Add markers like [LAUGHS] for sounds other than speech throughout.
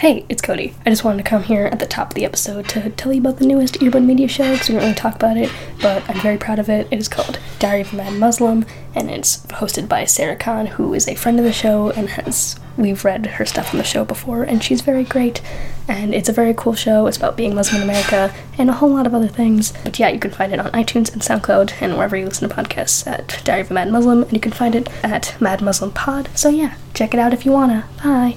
Hey, it's Cody. I just wanted to come here at the top of the episode to tell you about the newest Earbud Media show because we don't really talk about it, but I'm very proud of it. It is called Diary of a Mad Muslim, and it's hosted by Sarah Khan, who is a friend of the show and has we've read her stuff on the show before, and she's very great. And it's a very cool show. It's about being Muslim in America and a whole lot of other things. But yeah, you can find it on iTunes and SoundCloud and wherever you listen to podcasts at Diary of a Mad Muslim, and you can find it at Mad Muslim Pod. So yeah, check it out if you wanna. Bye.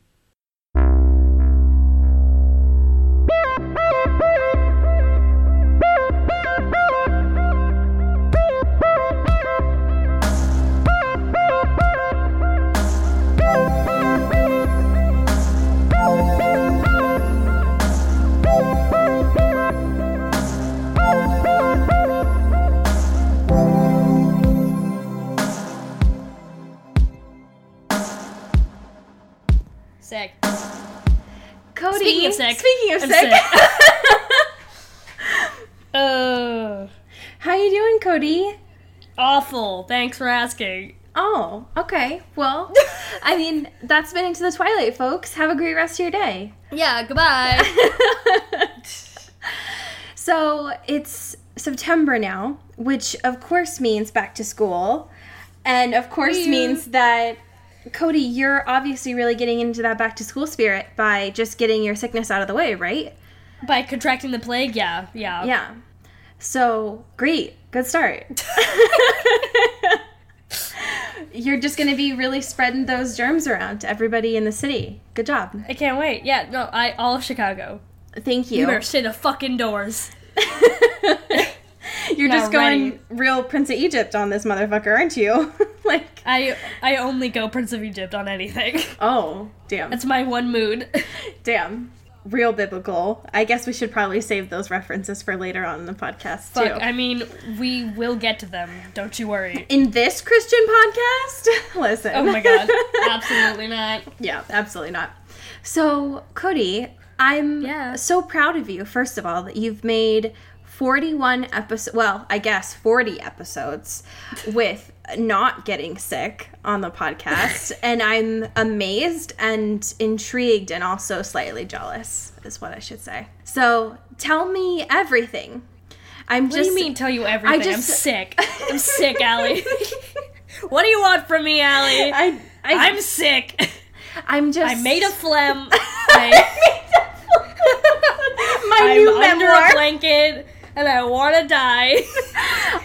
Speaking of sick. Speaking of I'm sick. Uh, [LAUGHS] [LAUGHS] How you doing, Cody? awful. Thanks for asking. Oh, okay. Well, [LAUGHS] I mean, that's been into the twilight, folks. Have a great rest of your day. Yeah, goodbye. So it's September now, which of course means back to school, and of course means that Cody, you're obviously really getting into that back to school spirit by just getting your sickness out of the way, right? By contracting the plague, yeah, yeah. Yeah. So great, good start. [LAUGHS] [LAUGHS] You're just gonna be really spreading those germs around to everybody in the city. Good job. I can't wait. Yeah, no, I all of Chicago. Thank You you. better stay the fucking doors. [LAUGHS] You're just Not ready. going real Prince of Egypt on this motherfucker, aren't you? Like, I I only go Prince of Egypt on anything. oh, damn. That's my one mood. Damn. Real biblical. I guess we should probably save those references for later on in the podcast, Fuck, too. I mean, we will get to them. Don't you worry. in this Christian podcast? [LAUGHS] Listen. Oh my god, [LAUGHS] absolutely not. Yeah, absolutely not. So, Cody, I'm Yeah. so proud of you, first of all, that you've made 41 episodes, well, I guess 40 episodes with not getting sick on the podcast. [LAUGHS] and I'm amazed and intrigued and also slightly jealous, is what I should say. So, tell me everything. I'm What just. do you mean tell you everything? I'm sick. I'm [LAUGHS] sick, Allie. what do you want from me, Allie? I, I, I'm sick. I'm just. I made a phlegm. [LAUGHS] I, my I'm new under memoir. a blanket and I want to die. [LAUGHS]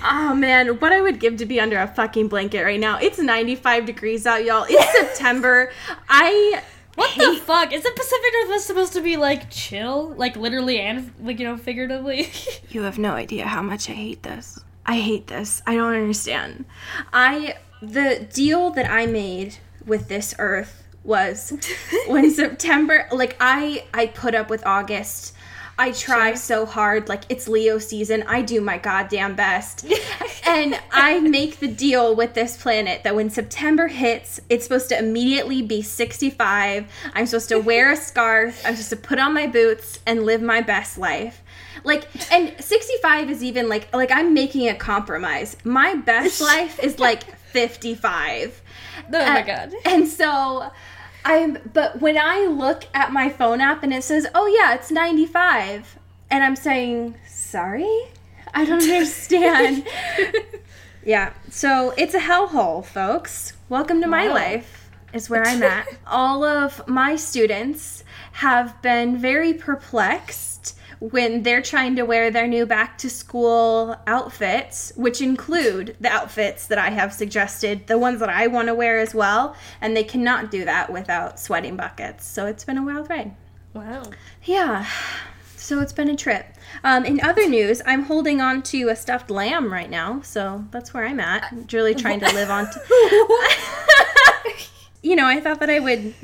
Oh man, what I would give to be under a fucking blanket right now. It's 95 degrees out, y'all. It's September. I What the fuck? Is the Pacific Northwest supposed to be like chill? Like literally and like you know figuratively? [LAUGHS] You have no idea how much I hate this. I hate this. I don't understand. I the deal that I made with this earth was [LAUGHS] when September like I I put up with August. I try so hard like it's Leo season. I do my goddamn best. [LAUGHS] and I make the deal with this planet that when September hits, it's supposed to immediately be 65. I'm supposed to wear a [LAUGHS] scarf. I'm supposed to put on my boots and live my best life. Like and 65 is even like like I'm making a compromise. My best [LAUGHS] life is like 55. oh my Uh, god. And so I'm but when I look at my phone app and it says, "Oh yeah, it's 95." And I'm saying, "Sorry? I don't [LAUGHS] understand." [LAUGHS] yeah. So it's a hellhole, folks. Welcome to my Wow. life. Is where I'm at. [LAUGHS] All of my students have been very perplexed when they're trying to wear their new back to school outfits, which include the outfits that I have suggested, the ones that I want to wear as well, and they cannot do that without sweating buckets. So it's been a wild ride. Wow. Yeah. So it's been a trip. Um, in other news, I'm holding on to a stuffed lamb right now, so that's where I'm at. I'm really trying to live on. To- [LAUGHS] you know, I thought that I would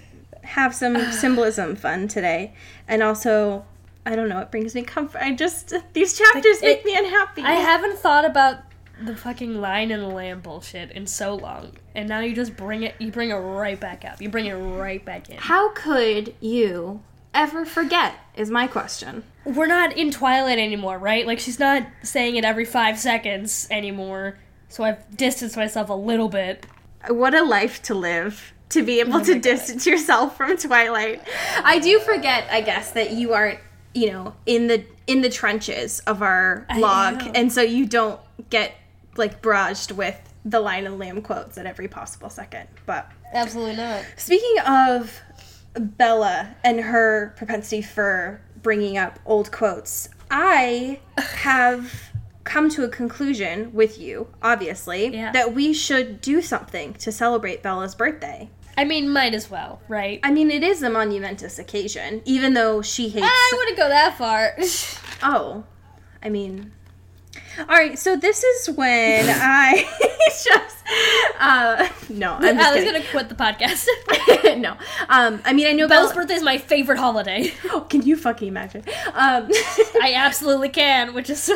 have some symbolism fun today, and also, I don't know, it brings me comfort. I just these chapters It- make me unhappy. I haven't thought about the fucking lion and the lamb bullshit in so long, and now you just bring it. You bring it right back up. You bring it right back in. How could you ever forget? Is my question. We're not in Twilight anymore, right? Like she's not saying it every five seconds anymore. So I've distanced myself a little bit. what a life to live to be able Oh to distance yourself from Twilight. I do forget, I guess, that you aren't, you know, in the in the trenches of our blog, and so you don't get like barraged with the line and Lamb quotes at every possible second. But Absolutely not. Speaking of Bella and her propensity for bringing up old quotes, I [LAUGHS] have come to a conclusion with you, obviously, Yeah. that we should do something to celebrate Bella's birthday. I mean, might as well, right? I mean, it is a monumentous occasion, even though she hates. I wouldn't go that far. [LAUGHS] Oh, I mean. All right, so this is when [LAUGHS] I [LAUGHS] just. Uh, no, I'm just kidding. gonna quit the podcast. no, um, I mean I know Bella's Bella- birthday is my favorite holiday. Oh, Can you fucking imagine? Um, I absolutely can, which is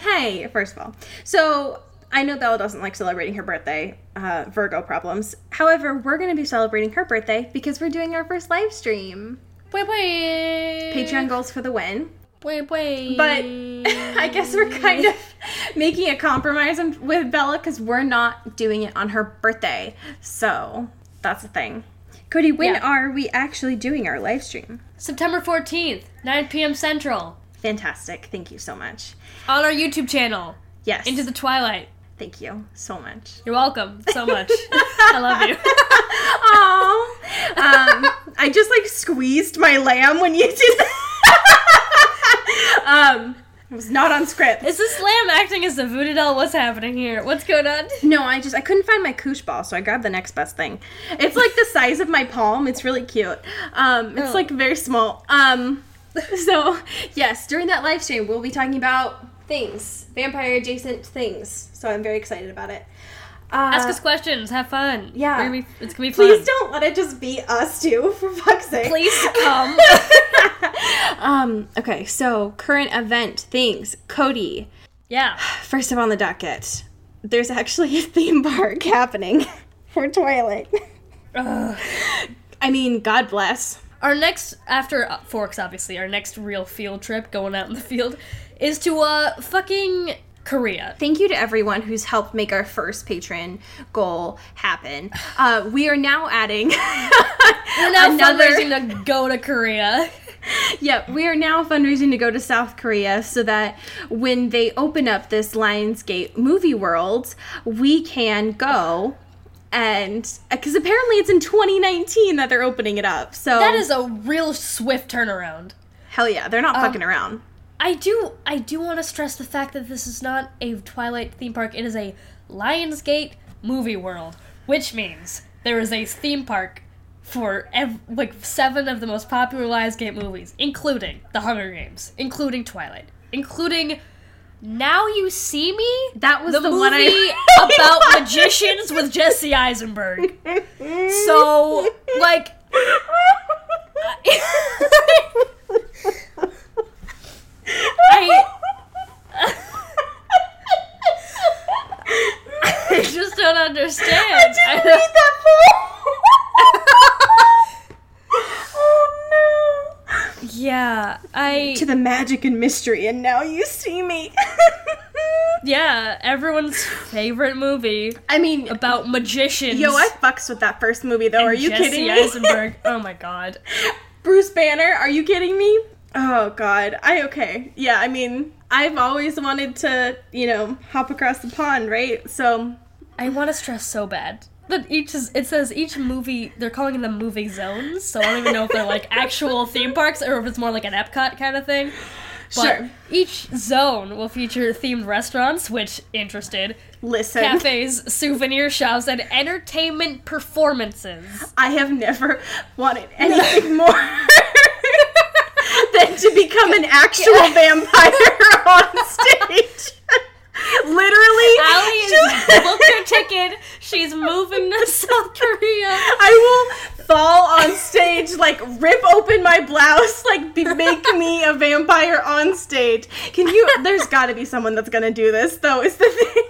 hey, first of all, so I know Bella doesn't like celebrating her birthday, uh, Virgo problems. However, we're going to be celebrating her birthday because we're doing our first live stream. wait, wait. Patreon goals for the win. Wait, wait. But [LAUGHS] I guess we're kind of making a compromise with Bella because we're not doing it on her birthday. So that's the thing. Cody, when Yeah. are we actually doing our live stream? September fourteenth, nine p.m. Central, Fantastic. Thank you so much. on our YouTube channel, Yes. Into the Twilight. Thank you so much. You're welcome so much. [LAUGHS] I love you. Oh, um, I just like squeezed my lamb when you did that. um, it was not on script. Is this lamb acting as the voodoo doll? What's happening here? What's going on? No, I just I couldn't find my koosh ball, so I grabbed the next best thing. It's like the size of my palm. It's really cute. Um, it's Oh. like very small. Um, [LAUGHS] so yes, during that live stream, we'll be talking about things, vampire adjacent things. So I'm very excited about it. Uh, Ask us questions. Have fun. yeah. We're gonna be, it's gonna be fun. Please don't let it just be us two, [LAUGHS] for fuck's sake. Please come. [LAUGHS] um, okay, so current event things. Cody, yeah. [SIGHS] first up on the docket. There's actually a theme park [LAUGHS] happening for Twilight. Ugh. I mean, God bless. Our next, after Forks, obviously, our next real field trip, going out in the field, is to uh fucking Korea. Thank you to everyone who's helped make our first Patreon goal happen. Uh, we are now adding [LAUGHS] We're now another. fundraising to go to Korea. [LAUGHS] Yep, we are now fundraising to go to South Korea so that when they open up this Lionsgate movie world, we can go and because apparently it's in 2019 that they're opening it up. So That is a real swift turnaround. hell yeah, they're not fucking around. I do I do want to stress the fact that this is not a Twilight theme park. It is a Lionsgate movie world, which means there is a theme park for ev- like seven of the most popular Lionsgate movies, including The Hunger Games, including Twilight, including Now You See Me, That was the, the, movie one I [LAUGHS] about magicians with Jesse Eisenberg. So, like, [LAUGHS] I, I just don't understand. I read don't- that oh no. yeah, I To the magic and mystery, and now you see me. [LAUGHS] yeah, everyone's favorite movie I mean, about magicians. yo, I fucks with that first movie though. Are you Jesse kidding me? Eisenberg. [LAUGHS] Oh my god. Bruce Banner, are you kidding me? Oh god. I okay. Yeah, I mean, I've always wanted to, you know, hop across the pond, right? So I want to stress so bad. But each is, it says each movie they're calling them movie zones, so I don't even know if they're like [LAUGHS] actual theme parks or if it's more like an Epcot kind of thing. But Sure. each zone will feature themed restaurants, which interested, listen. cafes, souvenir shops, and entertainment performances. I have never wanted anything [LAUGHS] more than to become an actual [LAUGHS] vampire on stage. [LAUGHS] Literally, Allie has [LAUGHS] booked her ticket. She's moving to South Korea. I will fall on stage, like rip open my blouse, like be, make me a vampire on stage. Can you? There's got to be someone that's gonna do this, though. Is the thing.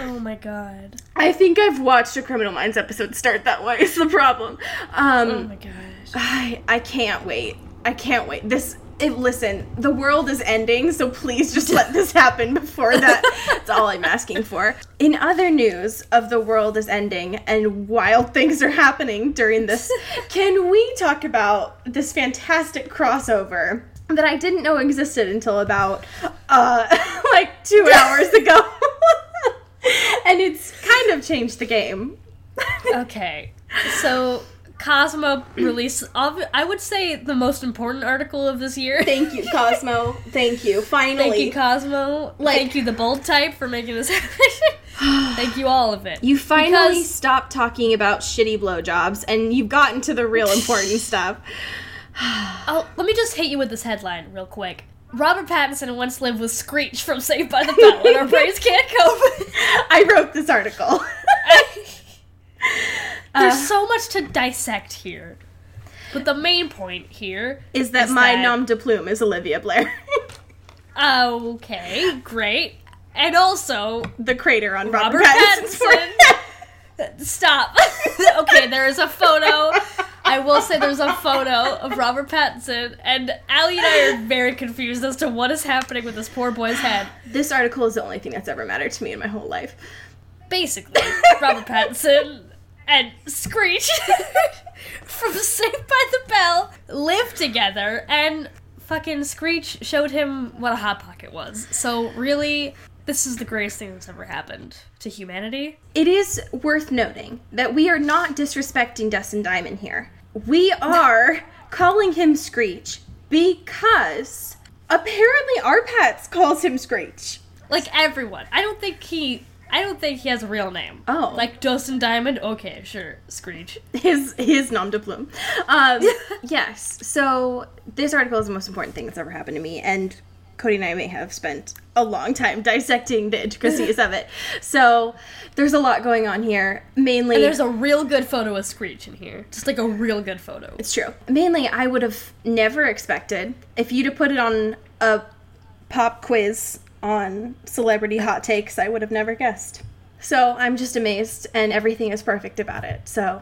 Oh my god. I think I've watched a Criminal Minds episode start that way. Is the problem? Um, Oh my gosh. I I can't wait. I can't wait. This If, listen, the world is ending, so please just let this [LAUGHS] happen before that. That's all I'm asking for. In other news of the world is ending and wild things are happening during this, [LAUGHS] can we talk about this fantastic crossover that I didn't know existed until about uh, [LAUGHS] like two hours ago? and it's kind of changed the game. Okay, so Cosmo released, I would say, the most important article of this year. Thank you, [LAUGHS] Cosmo. Thank you. Finally. Thank you, Cosmo. Like- Thank you, the bold type, for making this happen. [LAUGHS] Thank you, all of it. You finally Because- stopped talking about shitty blowjobs and you've gotten to the real important [LAUGHS] stuff. [SIGHS] Oh, let me just hit you with this headline real quick. Robert Pattinson once lived with Screech from Saved by the Bell, and our brains can't cope. I wrote this article. There's uh, so much to dissect here. But the main point here Is that Is my that- nom de plume is Olivia Blair. Okay, great. And also, the crater on Robert, Robert Pattinson's Pattinson. [LAUGHS] Stop. [LAUGHS] okay, there is a photo. I will say there's a photo of Robert Pattinson, and Allie and I are very confused as to what is happening with this poor boy's head. This article is the only thing that's ever mattered to me in my whole life. Basically, Robert [LAUGHS] Pattinson and Screech [LAUGHS] from Saved by the Bell live together, and fucking Screech showed him what a hot pocket was. So really, this is the greatest thing that's ever happened to humanity. It is worth noting that we are not disrespecting Dustin Diamond here. We are calling him Screech because apparently our pets calls him Screech. Like everyone. I don't think he I don't think he has a real name. Oh. Like Dustin Diamond, okay, sure. Screech. his his nom de plume. Um, [LAUGHS] yes. So this article is the most important thing that's ever happened to me, and Cody and I may have spent a long time dissecting the intricacies of it. So there's a lot going on here. Mainly, And there's a real good photo of Screech in here. Just like a real good photo. it's true. Mainly, I would have never expected if you'd have put it on a pop quiz on celebrity hot takes, I would have never guessed. So I'm just amazed, and everything is perfect about it. So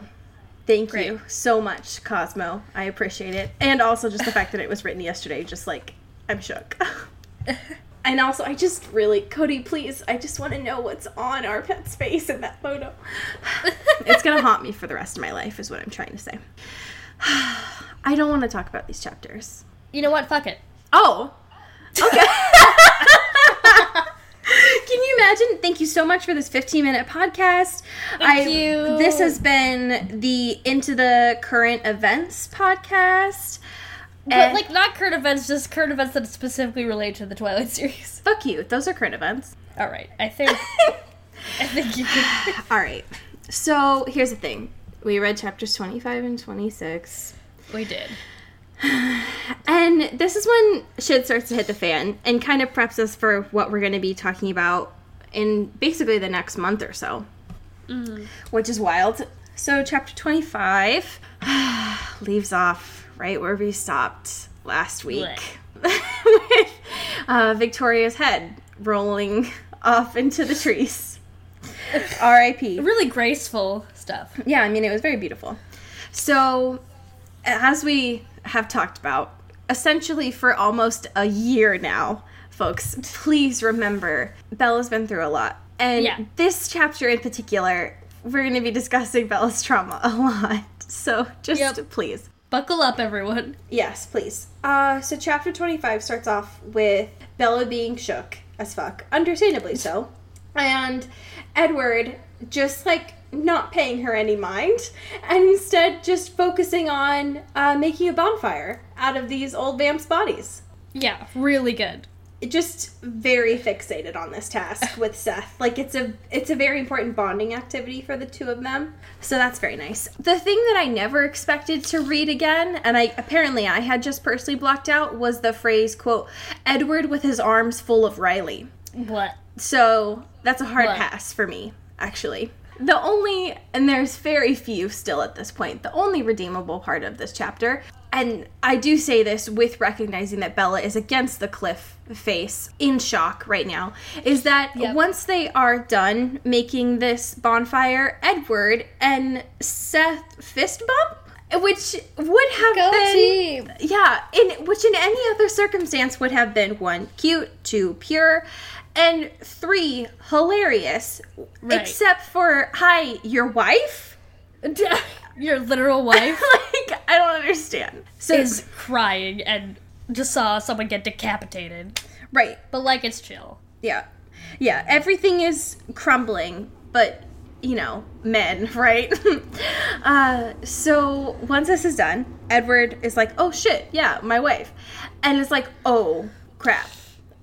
thank you so much, Cosmo. I appreciate it, and also just the fact that it was written yesterday. Just like I'm shook. [LAUGHS] And also, I just really, Cody, please, I just want to know what's on our pet's face in that photo. [LAUGHS] it's gonna haunt me for the rest of my life, is what I'm trying to say. [SIGHS] I don't want to talk about these chapters. You know what? Fuck it. Oh. Okay. [LAUGHS] Imagine? Thank you so much for this 15 minute podcast. Thank you. This has been the Into the Current Events podcast. But And- like not current events, just current events that specifically relate to the Twilight [LAUGHS] series. fuck you. Those are current events. All right. I think [LAUGHS] I think you can [SIGHS] All right. So here's the thing. We read chapters 25 and 26. We did. [SIGHS] And this is when shit starts to hit the fan and kind of preps us for what we're going to be talking about in basically the next month or so, which is wild. So, chapter 25 [SIGHS] leaves off right where we stopped last week [LAUGHS] with uh, Victoria's head rolling off into the trees. [LAUGHS] R.I.P. Really graceful stuff. Yeah, I mean, it was very beautiful. So, as we have talked about, essentially for almost a year now, folks, please remember Bella's been through a lot. And Yeah. this chapter in particular, we're going to be discussing Bella's trauma a lot. So, just Yep. please. Buckle up, everyone. Yes, please. Uh, so chapter 25 starts off with Bella being shook as fuck, understandably so. And Edward just like not paying her any mind and instead just focusing on uh, making a bonfire out of these old vamps' bodies. Yeah, really good. Just very fixated on this task with Seth. Like it's a it's a very important bonding activity for the two of them. So that's very nice. The thing that I never expected to read again, and I apparently I had just personally blocked out, was the phrase quote Edward with his arms full of Riley. What? So that's a hard What? pass for me, actually. The only, and there's very few still at this point, the only redeemable part of this chapter, and I do say this with recognizing that Bella is against the cliff face in shock right now, is that Yep. once they are done making this bonfire, Edward and Seth fist bump. which would have Go been team. yeah, in which in any other circumstance would have been one cute, two pure, and three hilarious. Right. Except for hi, your wife. [LAUGHS] Your literal wife [LAUGHS] like I don't understand. So is crying and just saw someone get decapitated. right, But like it's chill. yeah, yeah. Everything is crumbling, but you know, men, [LAUGHS] right? uh, so once this is done, Edward is like, "Oh shit, yeah, my wife," and it's like, "Oh crap,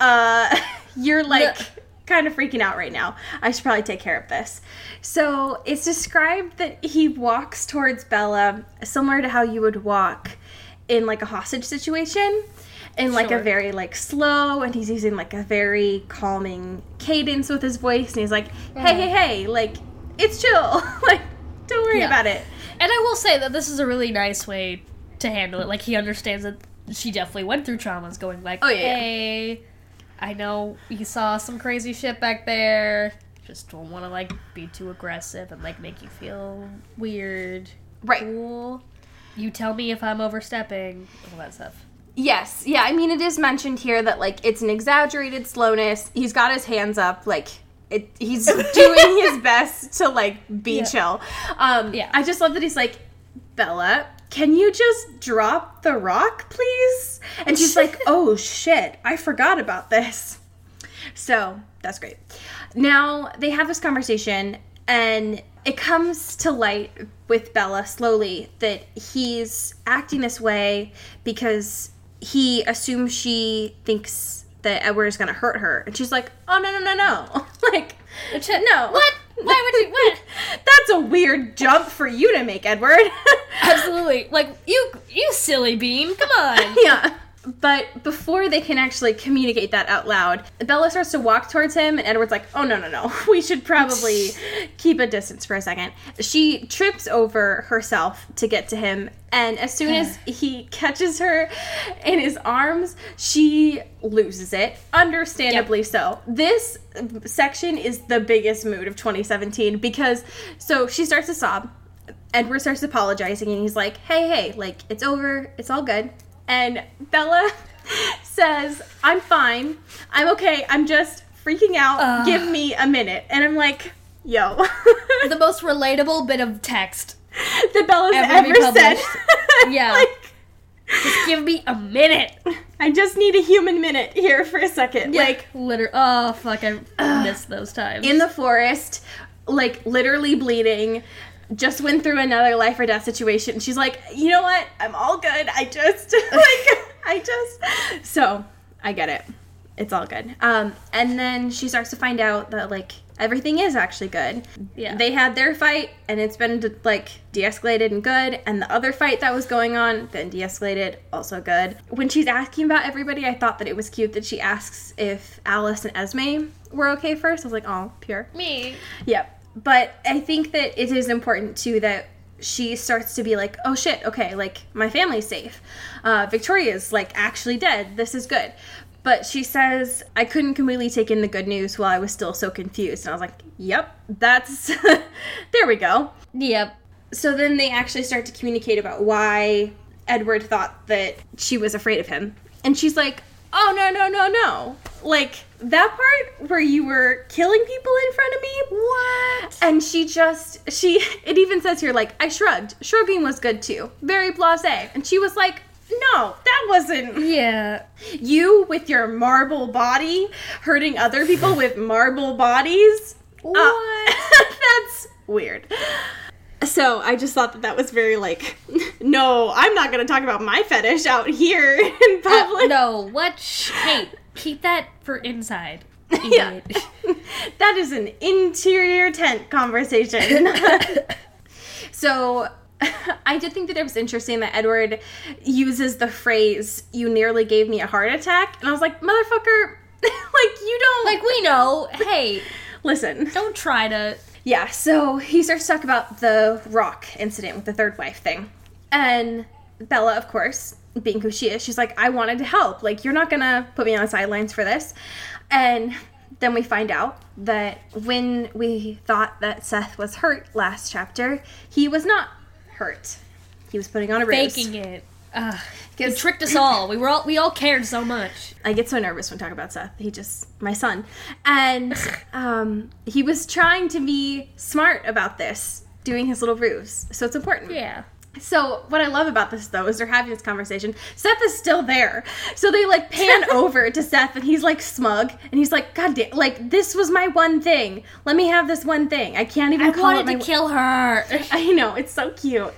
uh, you're like." No. Kind of freaking out right now. I should probably take care of this. So it's described that he walks towards Bella similar to how you would walk in like a hostage situation in like a very like slow and he's using like a very calming cadence with his voice and he's like hey hey mm. hey like it's chill [LAUGHS] like don't worry Yeah. about it And I will say that this is a really nice way to handle it. Like he understands that she definitely went through traumas, going like, Oh, yeah, yeah. "Hey, I know you saw some crazy shit back there. Just don't want to like be too aggressive and like make you feel weird. right Cool. You tell me if I'm overstepping. All that stuff. yes yeah i mean it is mentioned here that like it's an exaggerated slowness he's got his hands up like it, he's [LAUGHS] doing his best to like be Yeah. chill um Yeah. i just love that he's like bella can you just drop the rock please and she's like [LAUGHS] oh shit i forgot about this So that's great. Now they have this conversation, and it comes to light with Bella slowly that he's acting this way because he assumes she thinks that Edward is going to hurt her. And she's like, oh, no, no, no, no. [LAUGHS] like, no. What? Why would you? What? [LAUGHS] That's a weird jump for you to make, Edward. [LAUGHS] Absolutely. Like you, you silly bean. Come on. [LAUGHS] yeah. But before they can actually communicate that out loud, Bella starts to walk towards him, and Edward's like, oh, no, no, no. [LAUGHS] We should probably [LAUGHS] keep a distance for a second. She trips over herself to get to him, and as soon as [SIGHS] he catches her in his arms, she loses it. Understandably so. This section is the biggest mood of 2017 because, so she starts to sob. Edward starts apologizing and he's like, hey, hey, like, it's over. It's all good. And Bella [LAUGHS] says, I'm fine. I'm okay. I'm just freaking out. Ugh. Give me a minute. And I'm like, yo. [LAUGHS] the most relatable bit of text. [LAUGHS] that Bella's ever ever, said. published. Yeah. like, Just give me a minute. I just need a human minute here for a second. Like, literally. Oh fuck! I missed those times. in the forest, like literally bleeding. Just went through another life or death situation. She's like, you know what? I'm all good. I just [LAUGHS] like I just so I get it. It's all good. Um, and then she starts to find out that like everything is actually good. Yeah. They had their fight and it's been like de-escalated and good. And the other fight that was going on then de-escalated, also good. When she's asking about everybody, I thought that it was cute that she asks if Alice and Esme were okay first. I was like, oh, pure. me. Yep. But I think that it is important too that she starts to be like, oh shit, okay, like my family's safe. Uh, Victoria's like actually dead. This is good. But she says, I couldn't completely take in the good news while I was still so confused. And I was like, yep, that's, [LAUGHS] there we go. Yep. So then they actually start to communicate about why Edward thought that she was afraid of him. And she's like, oh, no, no, no, no. Like, that part where you were killing people in front of me? What? And she just, she, [LAUGHS] it even says here, like, I shrugged. Shrugging was good too. Very blase. And she was like, no, that wasn't Yeah. you with your marble body hurting other people with marble bodies. Uh, What? [LAUGHS] that's weird. So I just thought that that was very like, [LAUGHS] no, I'm not gonna talk about my fetish out here [LAUGHS] in uh, public. no. What? Hey, keep that for inside. [LAUGHS] Yeah. that is an interior tent conversation. so I did think that it was interesting that Edward uses the phrase, you nearly gave me a heart attack. And I was like, motherfucker, like, you don't. like we know. Hey, listen. don't try to. Yeah, so he starts to talk about the rock incident with the third wife thing. And Bella, of course, being who she is, she's like, I wanted to help. Like, you're not gonna put me on the sidelines for this. And then we find out that when we thought that Seth was hurt last chapter, he was not hurt. He was putting on a ruse. Faking it. Ugh. He tricked us all. We were all we all cared so much. I get so nervous when talking about Seth. He just my son, and um, he was trying to be smart about this, doing his little ruse. So it's important. Yeah. So what I love about this though is they're having this conversation. Seth is still there, so they like pan [LAUGHS] over to Seth, and he's like smug, and he's like, "God damn! Like this was my one thing. Let me have this one thing. I can't even I call it wanted to kill her. [LAUGHS] I know, it's so cute.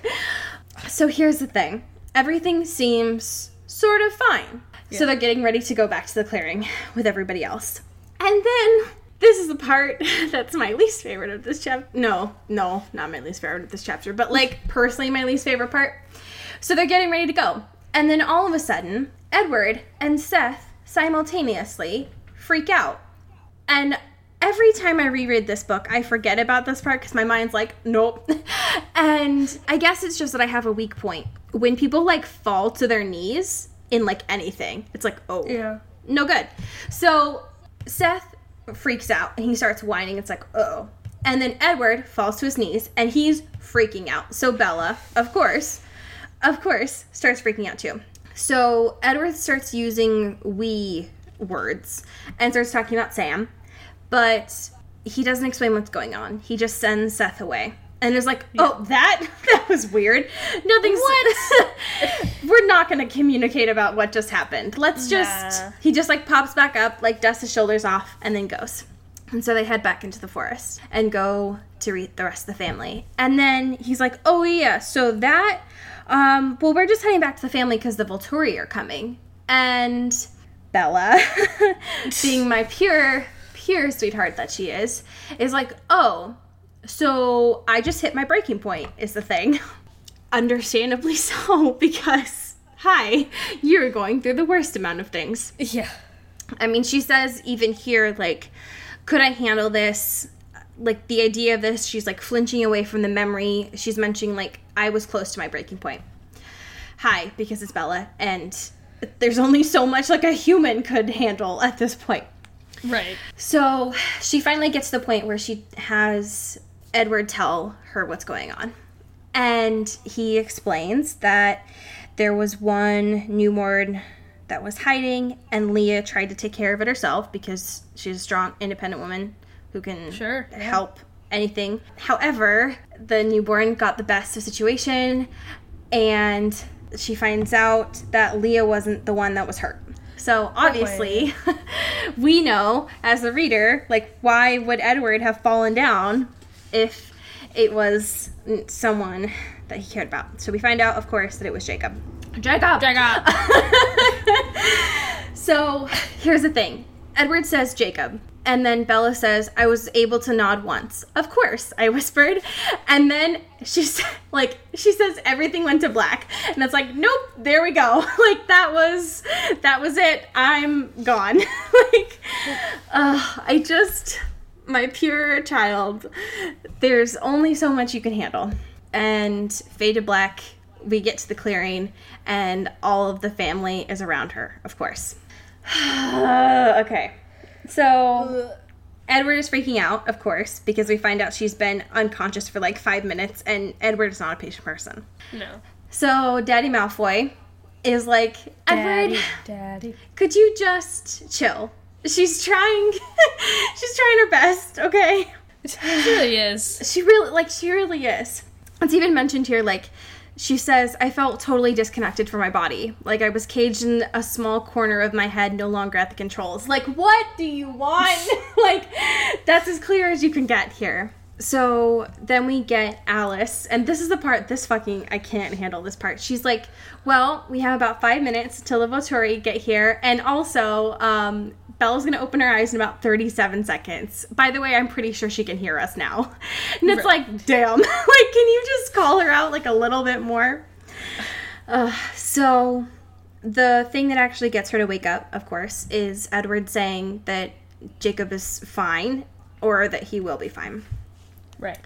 So here's the thing everything seems sort of fine. So they're getting ready to go back to the clearing with everybody else. And then this is the part [LAUGHS] that's my least favorite of this chapter. No, no, not my least favorite of this chapter, but like [LAUGHS] personally my least favorite part. So they're getting ready to go. And then all of a sudden, Edward and Seth simultaneously freak out. And every time I reread this book, I forget about this part because my mind's like, nope. [LAUGHS] and I guess it's just that I have a weak point. When people like fall to their knees in like anything, it's like, oh, Yeah. no good. So Seth freaks out and he starts whining. It's like, oh. And then Edward falls to his knees and he's freaking out. So Bella, of course, of course, starts freaking out too. So Edward starts using we words and starts talking about Sam, but he doesn't explain what's going on. He just sends Seth away. And it's like, oh, that [LAUGHS] that was weird. Nothing's what? [LAUGHS] We're not gonna communicate about what just happened. Let's just Nah. he just like pops back up, like dusts his shoulders off, and then goes. And so they head back into the forest and go to meet the rest of the family. And then he's like, "Oh yeah, so that, um, well, we're just heading back to the family because the Volturi are coming." And Bella, [LAUGHS] being my pure, pure sweetheart that she is, is like, "Oh, so I just hit my breaking point." Is the thing, [LAUGHS] understandably [LAUGHS] so, because hi, you're going through the worst amount of things. Yeah. I mean, she says even here, like, could I handle this? Like, the idea of this, she's like flinching away from the memory. She's mentioning, like, I was close to my breaking point. Hi, because it's Bella, and there's only so much like a human could handle at this point. Right. So she finally gets to the point where she has Edward tell her what's going on. And he explains that there was one newborn that was hiding, and Leah tried to take care of it herself because she's a strong, independent woman who can Sure, yeah. help anything. However, the newborn got the best of situation, and she finds out that Leah wasn't the one that was hurt. So obviously, [LAUGHS] we know as the reader, like, why would Edward have fallen down if it was someone that he cared about? So we find out, of course, that it was Jacob. Jacob! Jacob. [LAUGHS] so here's the thing Edward says Jacob. And then Bella says, I was able to nod once. Of course, I whispered. And then she's [LAUGHS] like, she says everything went to black. And it's like, nope, there we go. [LAUGHS] Like that was, that was it. I'm gone. like, uh, I just, my pure child, there's only so much you can handle. And fade to black, we get to the clearing, and all of the family is around her, of course. [SIGHS] okay. So Edward is freaking out, of course, because we find out she's been unconscious for like five minutes, and Edward is not a patient person. No. So Daddy Malfoy is like, Edward, Daddy, daddy. could you just chill? She's trying. [LAUGHS] she's trying her best. Okay. She really is. [SIGHS] She really like she really is. It's even mentioned here like she says I felt totally disconnected from my body. Like I was caged in a small corner of my head no longer at the controls. Like what do you want? [LAUGHS] like that's as clear as you can get here. So then we get Alice, and this is the part, this fucking, I can't handle this part. She's like, Well, we have about five minutes till the Volturi get here, and also, um, Bella's gonna open her eyes in about 37 seconds. By the way, I'm pretty sure she can hear us now. [LAUGHS] And it's like, damn, [LAUGHS] like, can you just call her out like a little bit more? Uh, so, the thing that actually gets her to wake up, of course, is Edward saying that Jacob is fine, or that he will be fine. Right.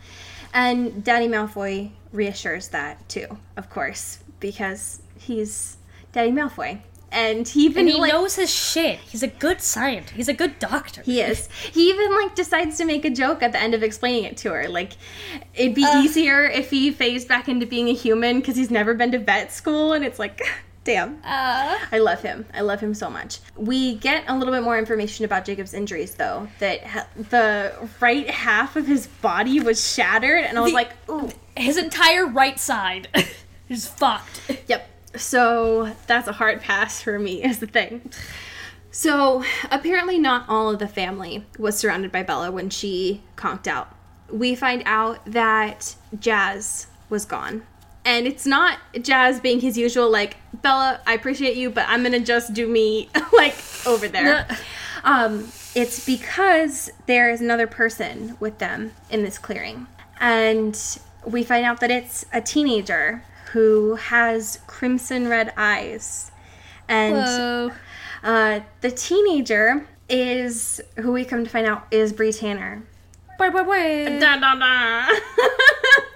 And Daddy Malfoy reassures that too, of course, because he's Daddy Malfoy. and he even And he like knows his shit. He's a good scientist. He's a good doctor. he is. He even like decides to make a joke at the end of explaining it to her. Like it'd be easier if he phased back into being a human because he's never been to vet school, and it's like, [LAUGHS] damn. Uh, I love him. I love him so much. We get a little bit more information about Jacob's injuries, though. That ha- the right half of his body was shattered, and I was The- like, ooh, his entire right side [LAUGHS] is fucked. Yep. So that's a hard pass for me, is the thing. So apparently, not all of the family was surrounded by Bella when she conked out. We find out that Jazz was gone. And it's not Jazz being his usual, like, Bella, I appreciate you, but I'm gonna just do me, [LAUGHS] like, over there. Um, it's because there is another person with them in this clearing. And we find out that it's a teenager who has crimson red eyes. And uh, the teenager is who we come to find out is Bree Tanner. Wait, wait, wait. Da, da, da. [LAUGHS]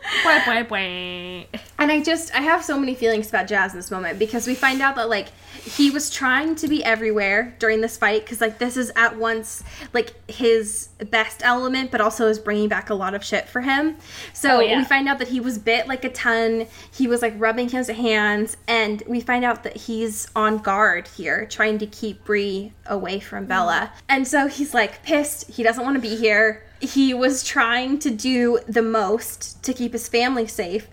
And I just I have so many feelings about Jazz in this moment because we find out that like he was trying to be everywhere during this fight because like this is at once like his best element but also is bringing back a lot of shit for him. So Oh, yeah. we find out that he was bit like a ton. He was like rubbing his hands and we find out that he's on guard here trying to keep Bree away from Bella. And so he's like pissed. He doesn't want to be here. He was trying to do the most to keep his family safe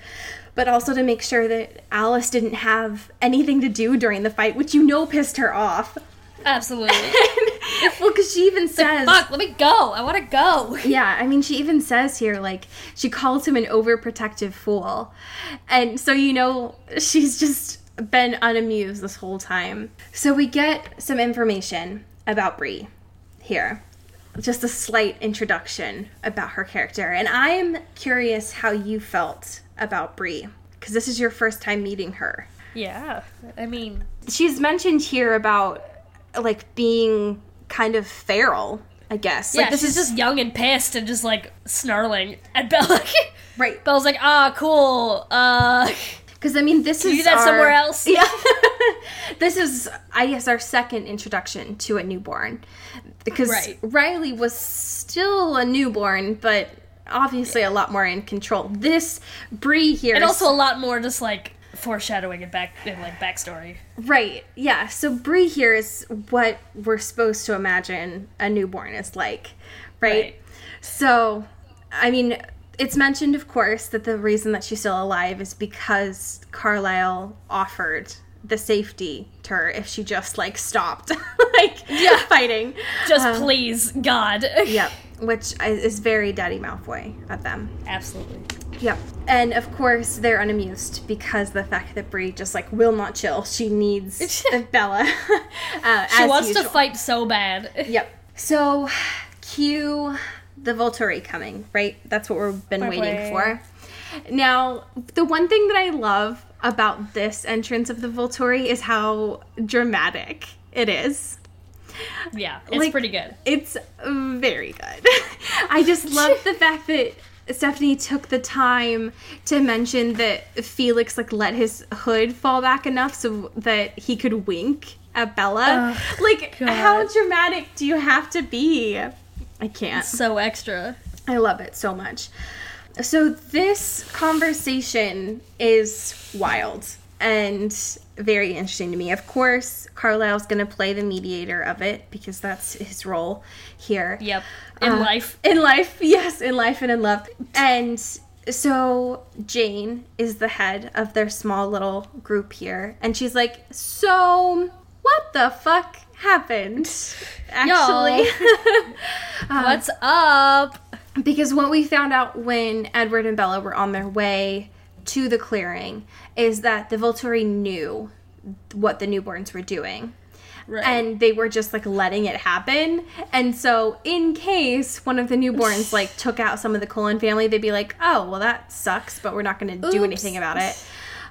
but also to make sure that Alice didn't have anything to do during the fight, which you know pissed her off. Absolutely. [LAUGHS] well, because she even says, Fuck, let me go. I want to go. [LAUGHS] yeah, I mean, she even says here, like, she calls him an overprotective fool. And so, you know, she's just been unamused this whole time. So, we get some information about Bree here. Just a slight introduction about her character. And I'm curious how you felt about Bree, because this is your first time meeting her. Yeah. I mean, she's mentioned here about like being kind of feral i guess yeah, like this is just young and pissed and just like snarling at Bella. right Bella's like, ah, cool. Uh, because i mean this is do that our- somewhere else? [LAUGHS] yeah [LAUGHS] this is i guess our second introduction to a newborn because Right. riley was still a newborn but obviously a lot more in control this Bree here and also a lot more just like foreshadowing and back and like backstory. Right. Yeah. So Bree here is what we're supposed to imagine a newborn is like, right? Right. So, I mean, it's mentioned, of course, that the reason that she's still alive is because Carlisle offered the safety to her if she just like stopped, [LAUGHS] like Yeah. fighting. Just Um, please, God. [LAUGHS] Yep. Which is very Daddy Malfoy of them. Absolutely. Yep. And of course, they're unamused because the fact that Bree just like will not chill. She needs [LAUGHS] Bella. uh, She wants usual. to fight so bad. Yep. So, cue the Volturi coming, right? That's what we've been waiting for. Now, the one thing that I love about this entrance of the Volturi is how dramatic it is. Yeah, it's Like- pretty good. It's very good. [LAUGHS] I just love the [LAUGHS] fact that Stephenie took the time to mention that Felix like let his hood fall back enough so that he could wink at Bella. like how dramatic do you have to be? I can't. So extra. I love it so much. So this conversation is wild and very interesting to me. Of course, Carlisle's going to play the mediator of it because that's his role here. Yep. In Uh, life. In life, yes, in life and in love. And so Jane is the head of their small little group here. And she's like, So, what the fuck happened? Actually. [LAUGHS] What's up? Because what we found out when Edward and Bella were on their way to the clearing is that the Volturi knew what the newborns were doing. Right. And they were just like letting it happen. And so, in case one of the newborns [LAUGHS] like took out some of the Cullen family, they'd be like, oh, well, that sucks, but we're not going to do anything about it.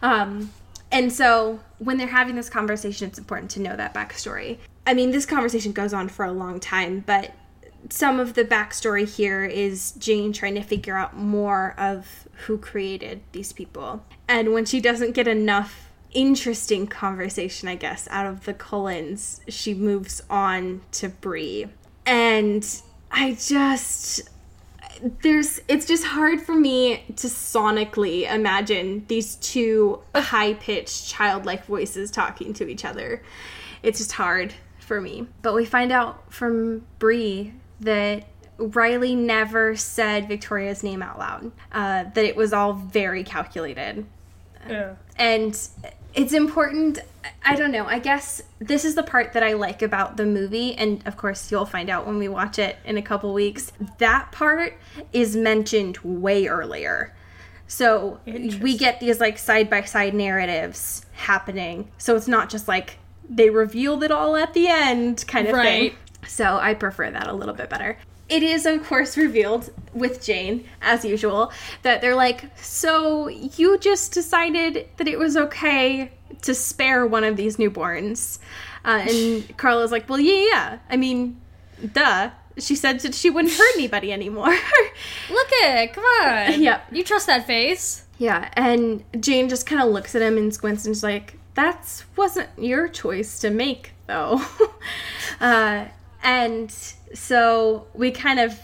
Um, and so, when they're having this conversation, it's important to know that backstory. I mean, this conversation goes on for a long time, but some of the backstory here is Jane trying to figure out more of who created these people. And when she doesn't get enough interesting conversation, I guess, out of the Cullens, she moves on to Bree. And I just there's it's just hard for me to sonically imagine these two high-pitched childlike voices talking to each other. It's just hard for me. But we find out from Bree that Riley never said Victoria's name out loud. Uh, that it was all very calculated Yeah. and it's important i don't know i guess this is the part that i like about the movie and of course you'll find out when we watch it in a couple weeks that part is mentioned way earlier so we get these like side by side narratives happening so it's not just like they revealed it all at the end kind of Right. thing so I prefer that a little bit better. It is, of course, revealed with Jane, as usual, that they're like, So you just decided that it was okay to spare one of these newborns. Uh, and [SIGHS] Carlisle's like, Well, yeah, yeah. I mean, duh. She said that she wouldn't hurt anybody anymore. [LAUGHS] Look at it. Come on. [LAUGHS] Yep. You trust that face? yeah, and Jane just kind of looks at him and squints and is like, "That wasn't your choice to make, though." [LAUGHS] uh, and so we kind of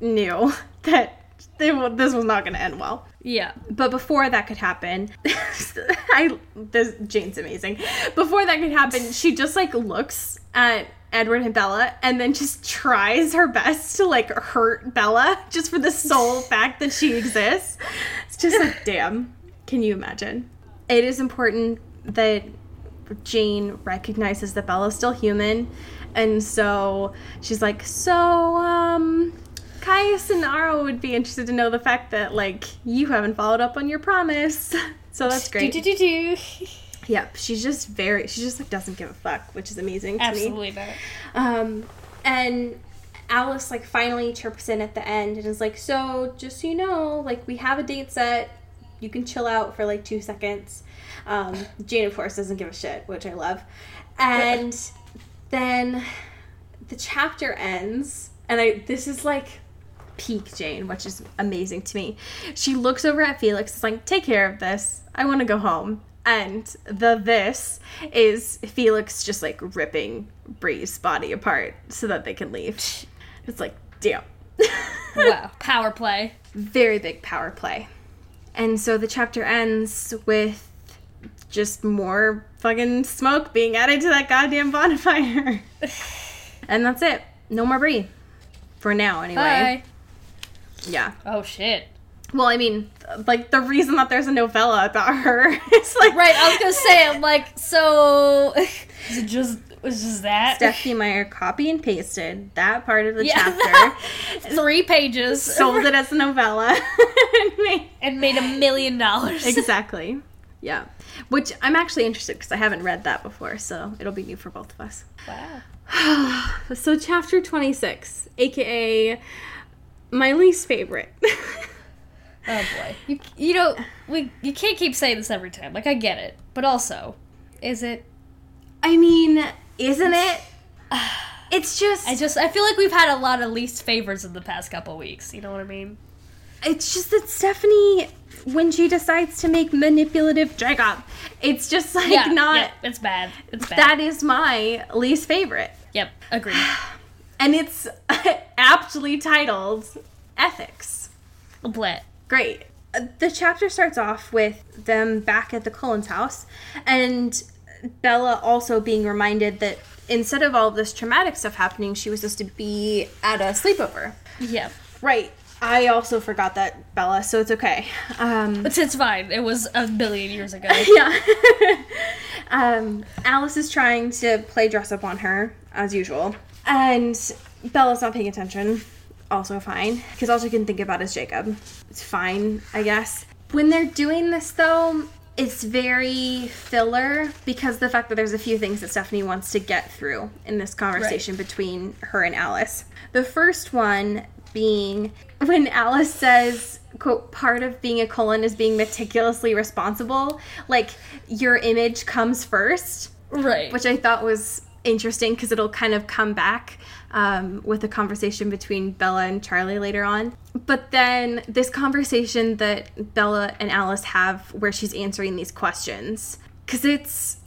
knew [LAUGHS] that they, this was not going to end well. Yeah. But before that could happen, [LAUGHS] I this Jane's amazing. Before that could happen, she just like looks at Edward and Bella and then just tries her best to like hurt Bella just for the sole fact that she exists. It's just like damn. Can you imagine? It is important that Jane recognizes that Bella's still human. And so she's like, so, um, Caius and Aro would be interested to know the fact that, like, you haven't followed up on your promise. [LAUGHS] So that's great. Do, do, do, do. Yep, she's just very, she just like doesn't give a fuck, which is amazing to me. Absolutely not. Um, and Alice like finally chirps in at the end and is like, "So just so you know, like we have a date set. You can chill out for like two seconds." Um, Jane, of course, doesn't give a shit, which I love. And then the chapter ends, and I this is like peak Jane, which is amazing to me. She looks over at Felix, is like, "Take care of this. I want to go home." And the this is Felix just like ripping Bree's body apart so that they can leave. It's like, damn. [LAUGHS] Wow. Power play. Very big power play. And so the chapter ends with just more fucking smoke being added to that goddamn bonfire. [SIGHS] and that's it. No more Bree. For now, anyway. Bye. Yeah. Oh shit. Well, I mean, like the reason that there's a novella about her [LAUGHS] is like Right, I was gonna say, I'm like, so [LAUGHS] is it just was just that? Stephenie Meyer copy and pasted that part of the Yeah. chapter, [LAUGHS] Three pages. sold it as a novella. and made- and made a million dollars. exactly. Yeah. Which I'm actually interested because I haven't read that before, so it'll be new for both of us. Wow. [SIGHS] So, chapter 26, aka my least favorite. [LAUGHS] Oh boy. You you know, we you can't keep saying this every time. Like I get it. But also, is it I mean, isn't it? [SIGHS] It's just, I just I feel like we've had a lot of least favorites in the past couple weeks. You know what I mean? It's just that Stephenie, when she decides to make manipulative Jacob, it's just like Yeah, not. yep, it's bad. It's bad. That is my least favorite. yep, agreed. [SIGHS] And it's [LAUGHS] aptly titled Ethics. Blit. Great. The chapter starts off with them back at the Cullens house and Bella also being reminded that instead of all of this traumatic stuff happening, she was supposed to be at a sleepover. Yep. Right. I also forgot that, Bella, so it's okay. Um, It's it's fine. It was a billion years ago. [LAUGHS] yeah. [LAUGHS] um, Alice is trying to play dress up on her, as usual. And Bella's not paying attention. Also fine. Because all she can think about is Jacob. It's fine, I guess. When they're doing this, though, it's very filler because the fact that there's a few things that Stephenie wants to get through in this conversation between her and Alice. The first one being when Alice says, quote, part of being a Cullen is being meticulously responsible. Like, your image comes first, Right. which I thought was interesting because it'll kind of come back um, with a conversation between Bella and Charlie later on. But then this conversation that Bella and Alice have where she's answering these questions because it's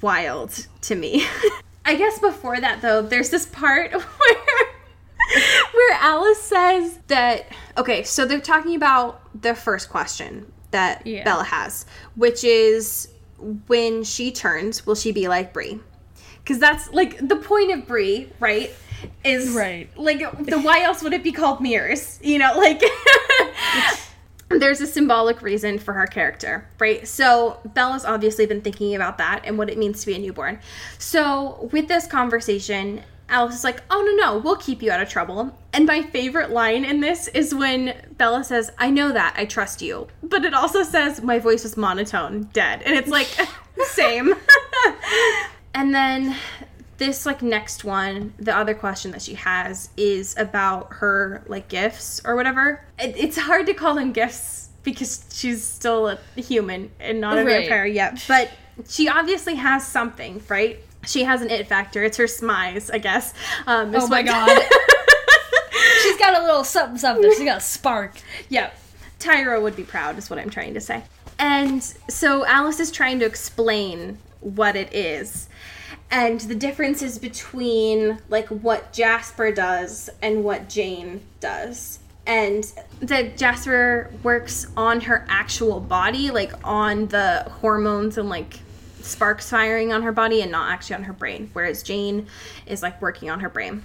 wild to me. [LAUGHS] I guess before that though, there's this part [LAUGHS] where where Alice says that okay, so they're talking about the first question that Yeah. Bella has, which is when she turns, will she be like Bree? Because that's like the point of Bree, right? Is Right. Like the why else would it be called mirrors? You know, like [LAUGHS] there's a symbolic reason for her character, right? So Bella's obviously been thinking about that and what it means to be a newborn. So with this conversation, Alice is like, "Oh no, no, we'll keep you out of trouble." And my favorite line in this is when Bella says, "I know that, I trust you," but it also says, "My voice was monotone, dead," and it's like, [LAUGHS] same. [LAUGHS] and then this like next one the other question that she has is about her like gifts or whatever it, it's hard to call them gifts because she's still a human and not a Right. vampire yet but she obviously has something right she has an it factor it's her smize i guess um, Oh my God. [LAUGHS] She's got a little something something. She's got a spark. yeah. Tyra would be proud, is what I'm trying to say. And so Alice is trying to explain what it is and the differences between like what Jasper does and what Jane does. And that Jasper works on her actual body, like on the hormones and like sparks firing on her body and not actually on her brain. Whereas Jane is like working on her brain.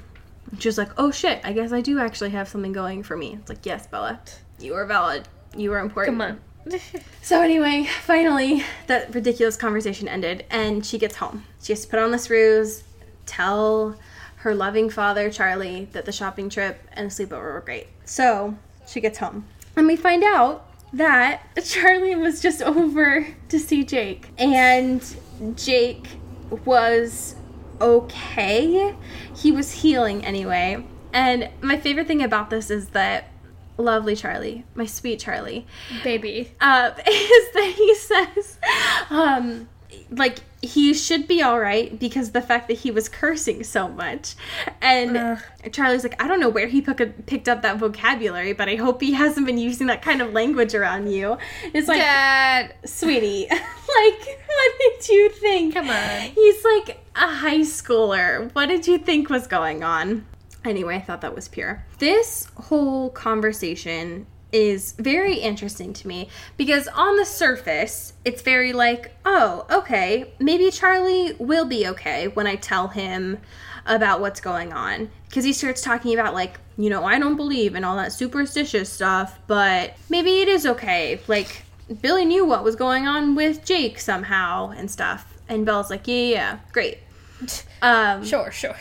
She was like, oh shit, I guess I do actually have something going for me. It's like, yes, Bella, you are valid. You are important. Come on. [LAUGHS] So, anyway, finally, that ridiculous conversation ended, and she gets home. She has to put on this ruse, tell her loving father, Charlie, that the shopping trip and the sleepover were great. So, she gets home. And we find out that Charlie was just [LAUGHS] over to see Jake. And Jake was okay. He was healing anyway. And my favorite thing about this is that lovely Charlie, my sweet Charlie, Baby. uh, [LAUGHS] is that he says, um, like he should be all right because the fact that he was cursing so much, and Ugh. Charlie's like, I don't know where he pick picked up that vocabulary, but I hope he hasn't been using that kind of language around you. It's like, Dad. sweetie, [LAUGHS] like, what did you think? Come on. He's like a high schooler. What did you think was going on? Anyway, I thought that was pure. This whole conversation is very interesting to me because on the surface, it's very like, oh, okay, maybe Charlie will be okay when I tell him about what's going on. Because he starts talking about, like, you know, I don't believe in all that superstitious stuff, but maybe it is okay. Like, Billy knew what was going on with Jake somehow and stuff. And Belle's like, yeah, yeah, yeah, great. [LAUGHS] Um, Sure, sure.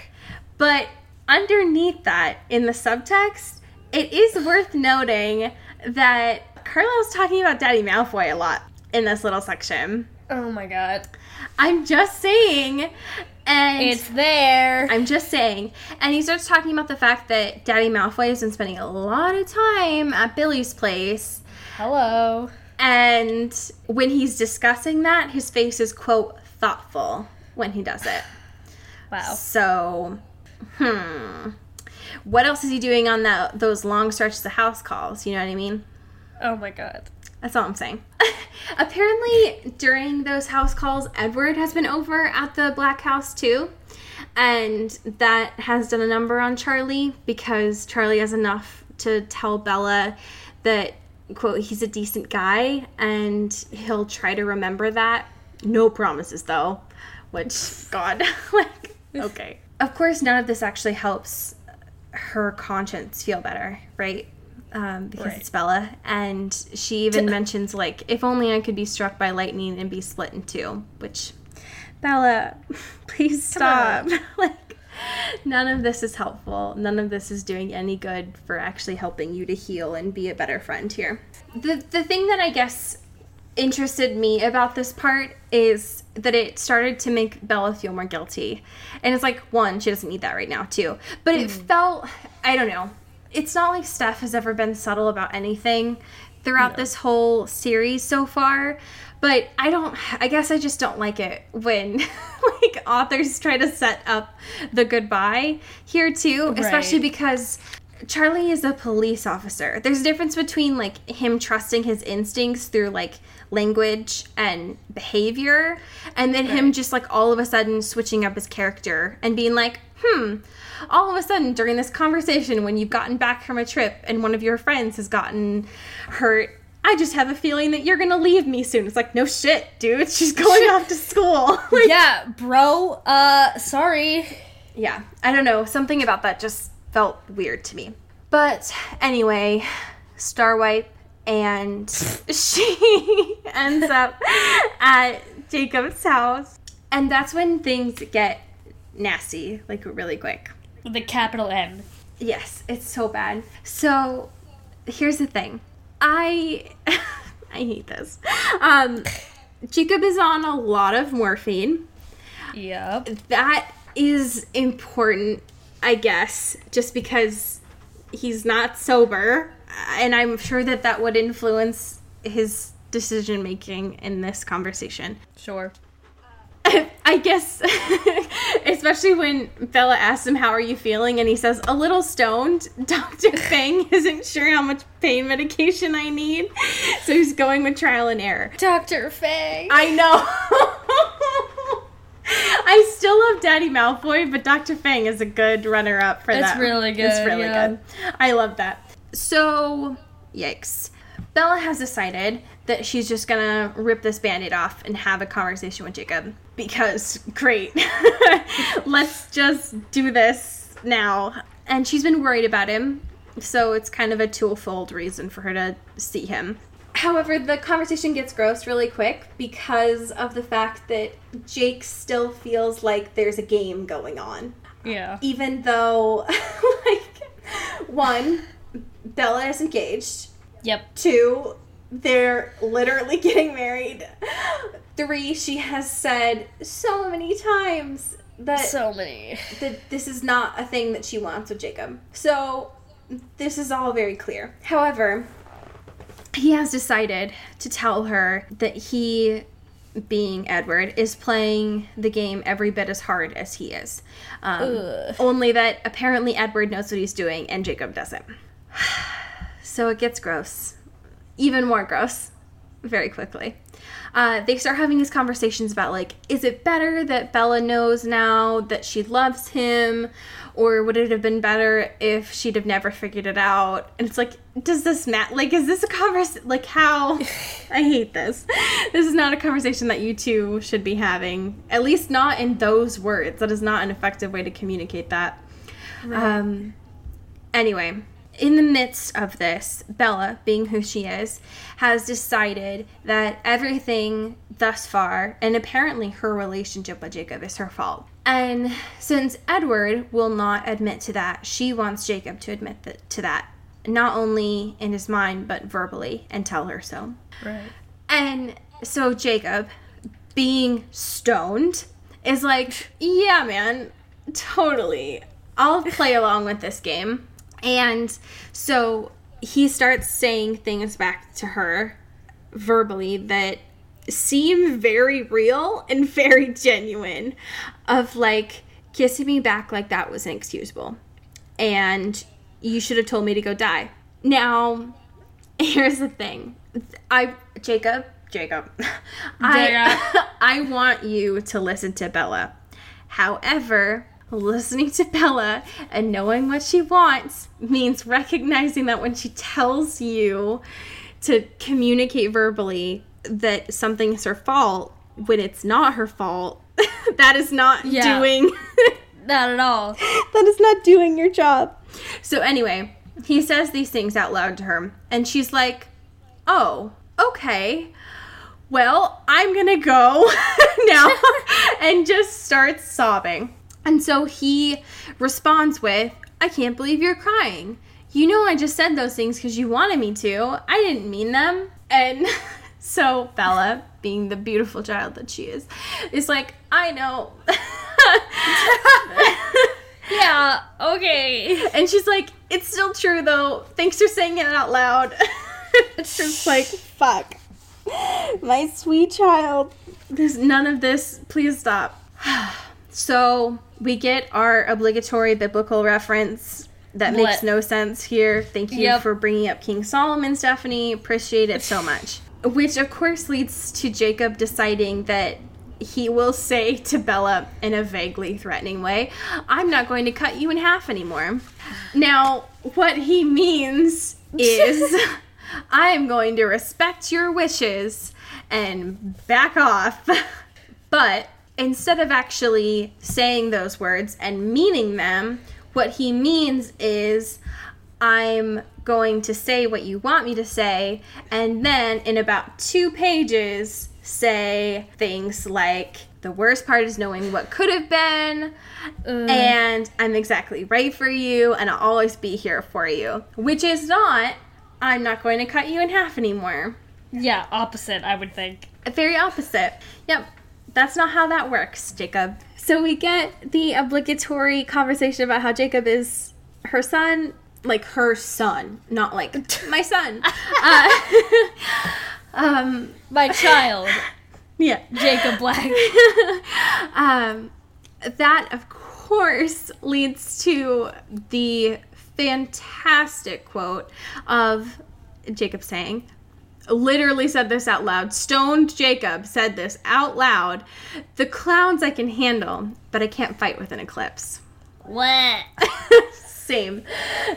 but underneath that, in the subtext, it is worth noting that Carlisle's talking about Daddy Malfoy a lot in this little section. Oh my god. I'm just saying. And It's there. I'm just saying. And he starts talking about the fact that Daddy Malfoy has been spending a lot of time at Billy's place. Hello. And when he's discussing that, his face is, quote, thoughtful when he does it. Wow. So, hmm. What else is he doing on that those long stretches of house calls? You know what I mean? Oh my god. That's all I'm saying. [LAUGHS] Apparently, during those house calls, Edward has been over at the Black House too. And that has done a number on Charlie because Charlie has enough to tell Bella that, quote, he's a decent guy and he'll try to remember that. No promises though. Which, God, [LAUGHS] like, okay. Of course, none of this actually helps her conscience feel better, right? Um, because Right. it's Bella, and she even mentions like, "If only I could be struck by lightning and be split in two, which, Bella, [LAUGHS] please stop. [LAUGHS] like, none of this is helpful. None of this is doing any good for actually helping you to heal and be a better friend here. The the thing that I guess interested me about this part is that it started to make Bella feel more guilty. And it's like, one, she doesn't need that right now, too. But it mm. felt, I don't know. It's not like Steph has ever been subtle about anything throughout this whole series so far. But I don't, I guess I just don't like it when [LAUGHS] like authors try to set up the goodbye here too, especially because Charlie is a police officer. There's a difference between like him trusting his instincts through like language and behavior and then him just like all of a sudden switching up his character and being like hmm all of a sudden during this conversation when you've gotten back from a trip and one of your friends has gotten hurt I just have a feeling that you're gonna leave me soon. It's like, no shit, dude. [LAUGHS] She's going off to school. [LAUGHS] Like, Yeah, bro. Uh, sorry. yeah, I don't know. Something about that just felt weird to me. But anyway, Starwipe and [LAUGHS] she ends up at Jacob's house. And that's when things get nasty, like really quick. The capital N. Yes, it's so bad. So here's the thing. I [LAUGHS] I hate this. Um Jacob is on a lot of morphine. Yep. That is important, I guess, just because he's not sober, and I'm sure that that would influence his decision making in this conversation. Sure. [LAUGHS] I guess, [LAUGHS] especially when Bella asks him, How are you feeling? and he says, A little stoned. [LAUGHS] Dr. Fang isn't sure how much pain medication I need. So he's going with trial and error. Dr. Fang. I know. I still love Daddy Malfoy, but Dr. Fang is a good runner up for It's that. It's really good. It's really yeah. good. I love that. So, yikes. Bella has decided that she's just gonna rip this band-aid off and have a conversation with Jacob. Because, great. [LAUGHS] Let's just do this now. And she's been worried about him, so it's kind of a twofold reason for her to see him. However, the conversation gets gross really quick because of the fact that Jake still feels like there's a game going on Yeah. even though [LAUGHS] like one bella is engaged Yep. two they're literally [LAUGHS] getting married three she has said so many times that, So many. that this is not a thing that she wants with jacob so this is all very clear however he has decided to tell her that he being Edward is playing the game every bit as hard as he is. Um, only that apparently Edward knows what he's doing and Jacob doesn't. [SIGHS] so it gets gross. Even more gross very quickly. Uh, they start having these conversations about like, is it better that Bella knows now that she loves him, or would it have been better if she'd have never figured it out? And it's like, does this matter? Like, is this a conversation? Like, how? [LAUGHS] I hate this. This is not a conversation that you two should be having. At least not in those words. That is not an effective way to communicate that. Um, anyway, in the midst of this, Bella, being who she is, has decided that everything thus far, and apparently her relationship with Jacob, is her fault. And since Edward will not admit to that, she wants Jacob to admit th- to that, not only in his mind, but verbally, and tell her so. Right. And so Jacob, being stoned, is like, yeah, man, totally. I'll play along with this game. And so he starts saying things back to her verbally that seem very real and [LAUGHS] very genuine of like kissing me back like that was inexcusable. And you should have told me to go die. Now [LAUGHS] here's the thing. I jacob jacob. [LAUGHS] I i want you to listen to bella. However listening to bella and knowing what she wants means recognizing that when she tells you to communicate verbally that something's her fault when it's not her fault [LAUGHS] that is not Yeah. doing [LAUGHS] Not at all. that is not doing your job. So anyway, he says these things out loud to her, and she's like, "Oh, okay. Well, I'm gonna go [LAUGHS] now," and just starts sobbing. And so he responds with, "I can't believe you're crying. You know, I just said those things because you wanted me to. I didn't mean them." And [LAUGHS] so Bella, being the beautiful child that she is, is like, "I know." [LAUGHS] Yeah, okay. And she's like, it's still true though. Thanks for saying it out loud. [LAUGHS] it's just like, fuck. My sweet child. There's none of this. Please stop. [SIGHS] [SIGHS] [SIGHS] so we get our obligatory biblical reference that makes What? no sense here. Thank you Yep. for bringing up King Solomon, Stephenie. Appreciate it so [LAUGHS] much. which of course leads to Jacob deciding that he will say to Bella in a vaguely threatening way, I'm not going to cut you in half anymore. Now, what he means [LAUGHS] is, I am going to respect your wishes and back off. [LAUGHS] But instead of actually saying those words and meaning them, what he means is, I'm going to say what you want me to say, and then in about two pages, say things like, the worst part is knowing what could have been, mm. and I'm exactly right for you, and I'll always be here for you. Which is not, I'm not going to cut you in half anymore. Yeah, opposite, I would think. Very opposite. Yep. That's not how that works, Jacob. So we get the obligatory conversation about how Jacob is her son, like her son, not like [LAUGHS] my son. [LAUGHS] Uh, [LAUGHS] um, My child, yeah. Jacob Black. um, that, of course, leads to the fantastic quote of Jacob saying, literally said this out loud. Stoned Jacob said this out loud. The clowns I can handle, but I can't fight with an eclipse. what? [LAUGHS] Same.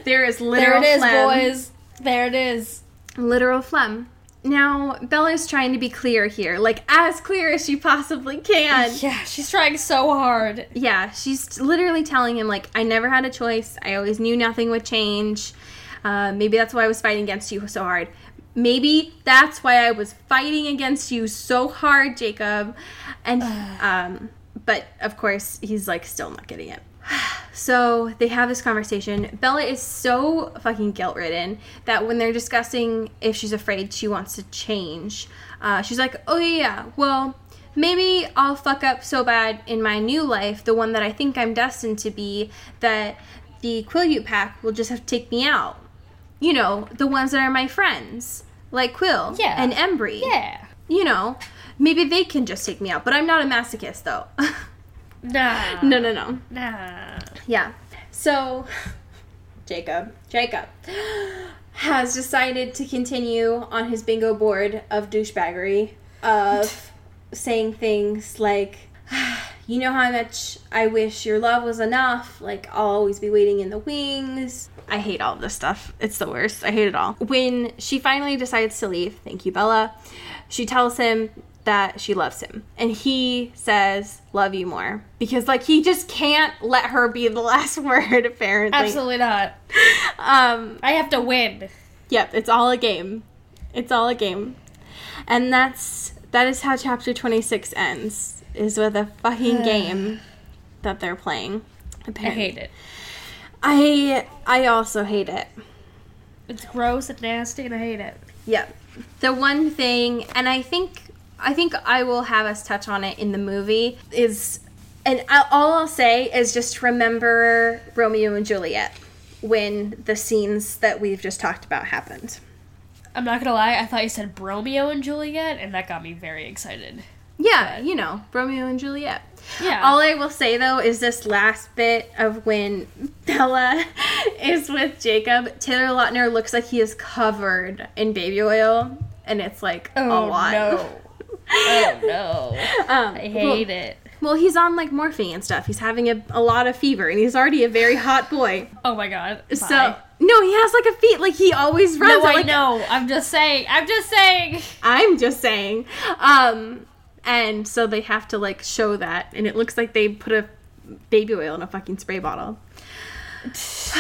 There is literal There it is, phlegm. boys. There it is. Literal phlegm. Now, Bella's trying to be clear here, like as clear as she possibly can. Yeah, she's trying so hard. Yeah, she's literally telling him, like, I never had a choice. I always knew nothing would change. Uh, maybe that's why I was fighting against you so hard. Maybe that's why I was fighting against you so hard, Jacob. And, um, but of course, he's like still not getting it. [SIGHS] So they have this conversation. Bella is so fucking guilt ridden that when they're discussing if she's afraid she wants to change, uh, she's like, oh, yeah, yeah, well, maybe I'll fuck up so bad in my new life, the one that I think I'm destined to be, that the Quileute pack will just have to take me out. You know, the ones that are my friends, like Quil Yeah. and Embry. Yeah. You know, maybe they can just take me out, but I'm not a masochist though. Nah. [LAUGHS] no, no, no. Nah. Yeah. So, Jacob, Jacob has decided to continue on his bingo board of douchebaggery, of [LAUGHS] saying things like, you know how much I wish your love was enough, like I'll always be waiting in the wings. I hate all this stuff. It's the worst. I hate it all. When she finally decides to leave, thank you, Bella, she tells him that she loves him. And he says, Love you more. Because, like, he just can't let her be the [LAUGHS] last word, apparently. Absolutely not. [LAUGHS] Um, I have to win. Yep, it's all a game. It's all a game. And that's that is how chapter 26 ends. Is with a fucking [SIGHS] game that they're playing. I hate it. I I also hate it. It's gross and nasty, and I hate it. Yep. The one thing, and I think I think I will have us touch on it in the movie is, and I, all I'll say is just remember Romeo and Juliet when the scenes that we've just talked about happened. I'm not gonna lie, I thought you said Bromeo and Juliet, and that got me very excited. Yeah, you know, Romeo and Juliet. Yeah. All I will say though is this last bit of when [LAUGHS] Bella is with Jacob, Taylor Lautner looks like he is covered in baby oil, and it's like a lot. no. [LAUGHS] oh no. Um, I hate it. Well, he's on like morphine and stuff. He's having a, a lot of fever, and he's already a very hot boy. Oh my god. So no, he has like a feet. Like he always runs. No, I like, know. I'm just saying. I'm just saying. I'm just saying. Um, and so they have to like show that, and it looks like they put a baby oil in a fucking spray bottle. [SIGHS]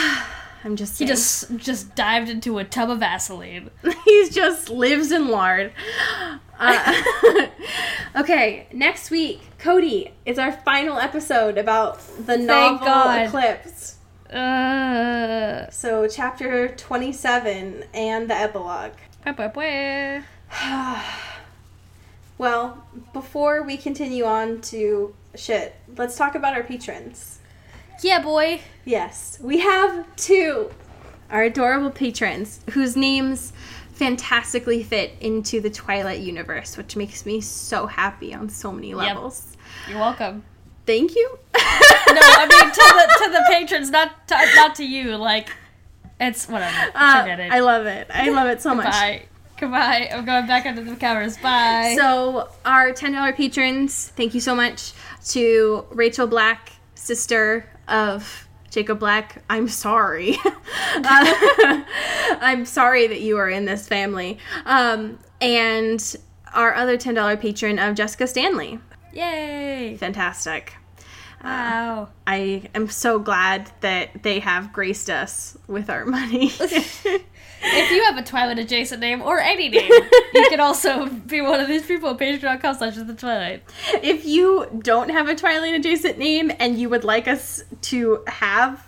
I'm just He just just dived into a tub of Vaseline. [LAUGHS] he just lives in lard. Uh, [LAUGHS] okay, next week, Cody is our final episode about the novel. Eclipse. Uh. So chapter 27 and the epilogue. [SIGHS] [SIGHS] Well, before we continue on to shit, let's talk about our patrons. Yeah, boy. Yes, we have two. Our adorable patrons whose names fantastically fit into the Twilight universe, which makes me so happy on so many levels. You're welcome. Thank you. No, I mean to the to the [LAUGHS] patrons, not to, not to you. Like, it's whatever. Uh, Forget it. I love it. I love it so much. Bye. Goodbye. I'm going back under the covers. Bye. So, our $10 patrons, thank you so much to Rachel Black, sister of Jacob Black. I'm sorry. [LAUGHS] Uh, [LAUGHS] I'm sorry that you are in this family. Um, and our other $10 patron of Jessica Stanley. Yay. Fantastic. Wow. I am so glad that they have graced us with our money. [LAUGHS] If you have a Twilight adjacent name or any name, [LAUGHS] you can also be one of these people at patreon.com slash the Twilight. if you don't have a Twilight adjacent name and you would like us to have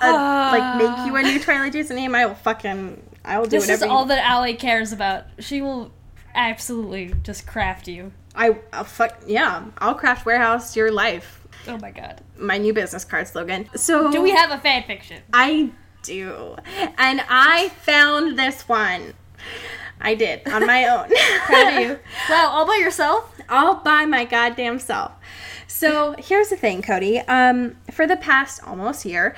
a, like make you a new ah. Twilight adjacent name, I will fucking I will do This is whatever. you- all that Allie cares about. She will absolutely just craft you. I I'll fuck yeah. I'll craft warehouse your life. Oh my god. My new business card slogan. So Do we have a fan fiction? I do, and I found this one. I did on my [LAUGHS] own. Proud of you. Wow, all by yourself? all by my goddamn self. So here's the thing, Cody. Um, for the past almost year,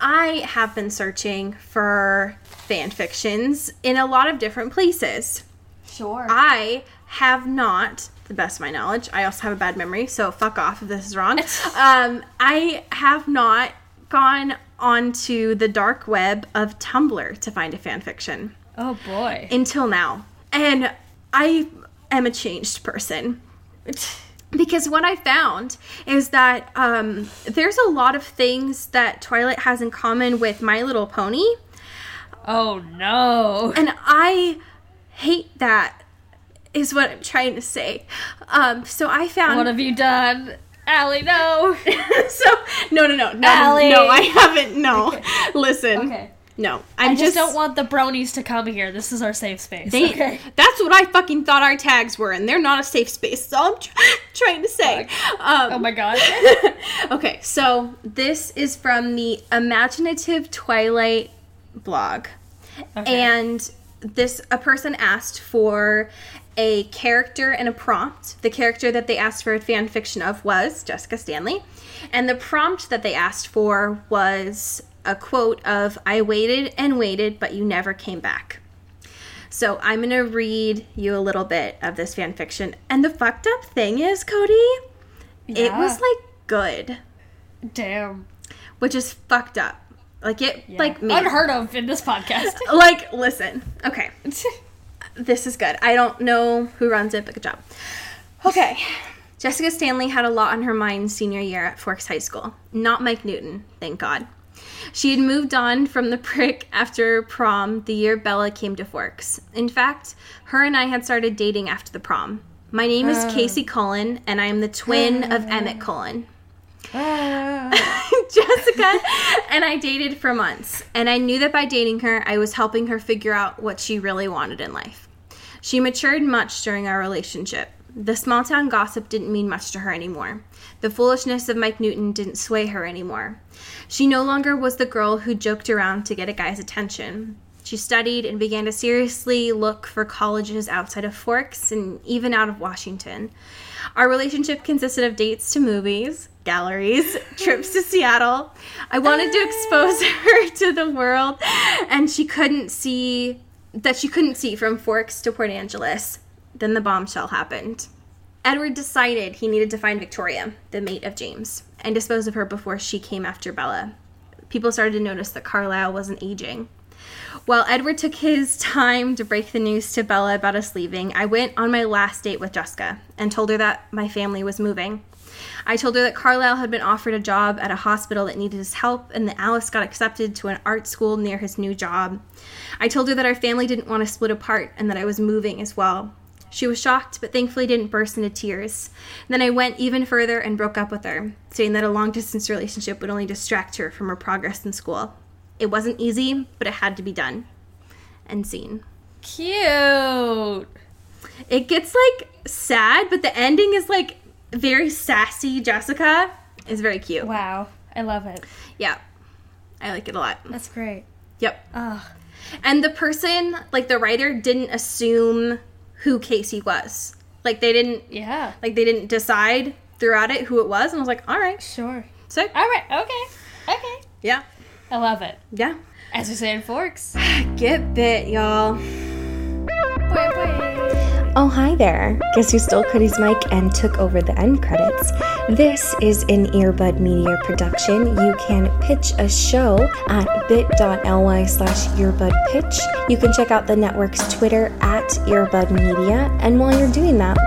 I have been searching for fan fictions in a lot of different places. Sure. I have not, the best of my knowledge, I also have a bad memory, so fuck off if this is wrong. [LAUGHS] um, I have not gone onto the dark web of Tumblr to find a fan fiction oh boy. until now. And I am a changed person. [SIGHS] Because what I found is that um, there's a lot of things that Twilight has in common with My Little Pony, Oh no. and I hate that, is what I'm trying to say. Um, so I found. What have you done? Allie, no. [LAUGHS] so no, no, no, no, Allie. no, I haven't. No, [LAUGHS] listen, Okay. no, I'm I just don't want the bronies to come here. This is our safe space. They, okay. That's what I fucking thought our tags were, and they're not a safe space. So I'm tr- [LAUGHS] trying to say. Um, Oh my god. okay, so this is from the Imaginative Twilight blog, Okay. and this a person asked for a character and a prompt. The character that they asked for a fan fiction of was Jessica Stanley, and the prompt that they asked for was a quote of "I waited and waited, but you never came back." So I'm gonna read you a little bit of this fan fiction, and the fucked up thing is, Cody, it was like good Damn. which is fucked up. Like it, like me. Unheard of in this podcast. Like, listen. Okay, [LAUGHS] this is good. I don't know who runs it, but good job. Okay. Jessica Stanley had a lot on her mind senior year at Forks High School. Not Mike Newton, thank God. She had moved on from the prick after prom the year Bella came to Forks. In fact, her and I had started dating after the prom. My name is ah. Casey Cullen, and I am the twin ah. of Emmett Cullen. Ah. [LAUGHS] Jessica and I dated for months, and I knew that by dating her, I was helping her figure out what she really wanted in life. She matured much during our relationship. The small town gossip didn't mean much to her anymore. The foolishness of Mike Newton didn't sway her anymore. She no longer was the girl who joked around to get a guy's attention. She studied and began to seriously look for colleges outside of Forks and even out of Washington. Our relationship consisted of dates to movies, galleries, [LAUGHS] trips to Seattle. I wanted to expose ah. [LAUGHS] her to the world, and she couldn't see that she couldn't see from Forks to Port Angeles. Then the bombshell happened. Edward decided he needed to find Victoria, the mate of James, and dispose of her before she came after Bella. People started to notice that Carlisle wasn't aging. While Edward took his time to break the news to Bella about us leaving, I went on my last date with Jessica and told her that my family was moving. I told her that Carlisle had been offered a job at a hospital that needed his help and that Alice got accepted to an art school near his new job. I told her that our family didn't want to split apart and that I was moving as well. She was shocked, but thankfully didn't burst into tears. Then I went even further and broke up with her, saying that a long distance relationship would only distract her from her progress in school. It wasn't easy, but it had to be done. And seen. Cute. It gets like sad, but the ending is like very sassy. Jessica is very cute. Wow. I love it. Yeah. I like it a lot. That's great. Yep. Ugh. And the person, like the writer, didn't assume who Casey was. Like they didn't, Yeah. like they didn't decide throughout it who it was. And I was like, all right, Sure. So All right. Okay. Okay. Yeah, I love it. yeah. As we say in Forks. [SIGHS] Get bit, y'all. Wait, Oh, hi there. Guess who stole Cody's mic and took over the end credits? This is an Earbud Media production. You can pitch a show at bit.ly slash earbudpitch. You can check out the network's Twitter at Earbud Media. And while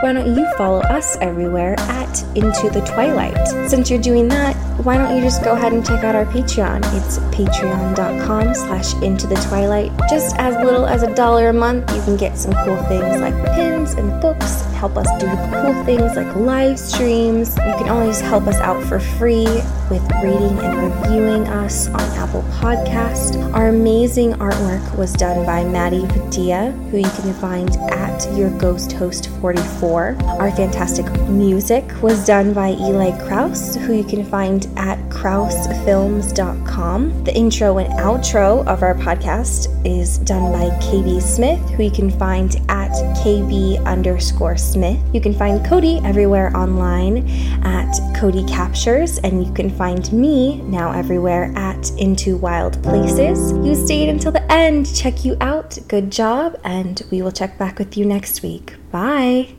why don't you follow us everywhere at Into the Twilight? Since you're doing that, why don't you just go ahead and check out our Patreon? It's patreon.com slash into the twilight. Just as little as a dollar a month, you can get some cool things like pins and books, help us do cool things like live streams. You can always help us out for free with rating and reviewing us on Apple Podcast. Our amazing artwork was done by Maddie Padilla, who you can find at Your Ghost Host 44. Our fantastic music was done by Eli Kraus, who you can find at krausfilms.com. The intro and outro of our podcast is done by KB Smith, who you can find at KB underscore Smith. You can find Cody everywhere online at Cody Captures, and you can find me now everywhere at Into Wild Places. You stayed until the end. Check you out. Good job, and we will check back with you next week. Bye.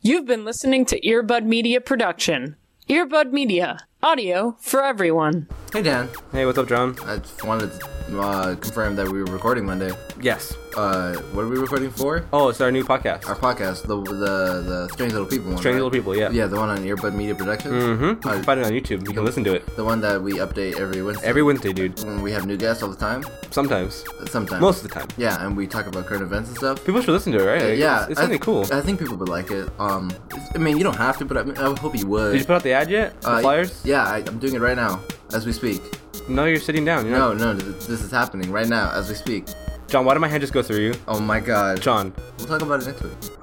You've been listening to Earbud Media Production. Earbud Media, audio for everyone. Hey Dan, Hey, what's up, John? I just wanted to uh, confirm that we were recording Monday. Yes. Uh, what are we recording for? Oh, it's our new podcast. Our podcast, the the the Strange Little People one. Strange right? Little People, yeah. Yeah, the one on Earbud Media Productions. Mm-hmm. You Uh, can find it on YouTube. You can listen to it the one that we update every Wednesday. every Wednesday, dude. when we have new guests all the time. Sometimes. Sometimes. Most of the time. Yeah, and we talk about current events and stuff. People should listen to it, right? Like, yeah, It's, it's something cool. I think people would like it. Um, I mean, you don't have to, but I, mean, I would hope you would. Did you put out the ad yet? The Uh, flyers? Yeah, I, I'm doing it right now as we speak. No, you're sitting down. You're No, not. no, th- this is happening right now as we speak. John, why did my hand just go through you? Oh my god. John. We'll talk about it next week.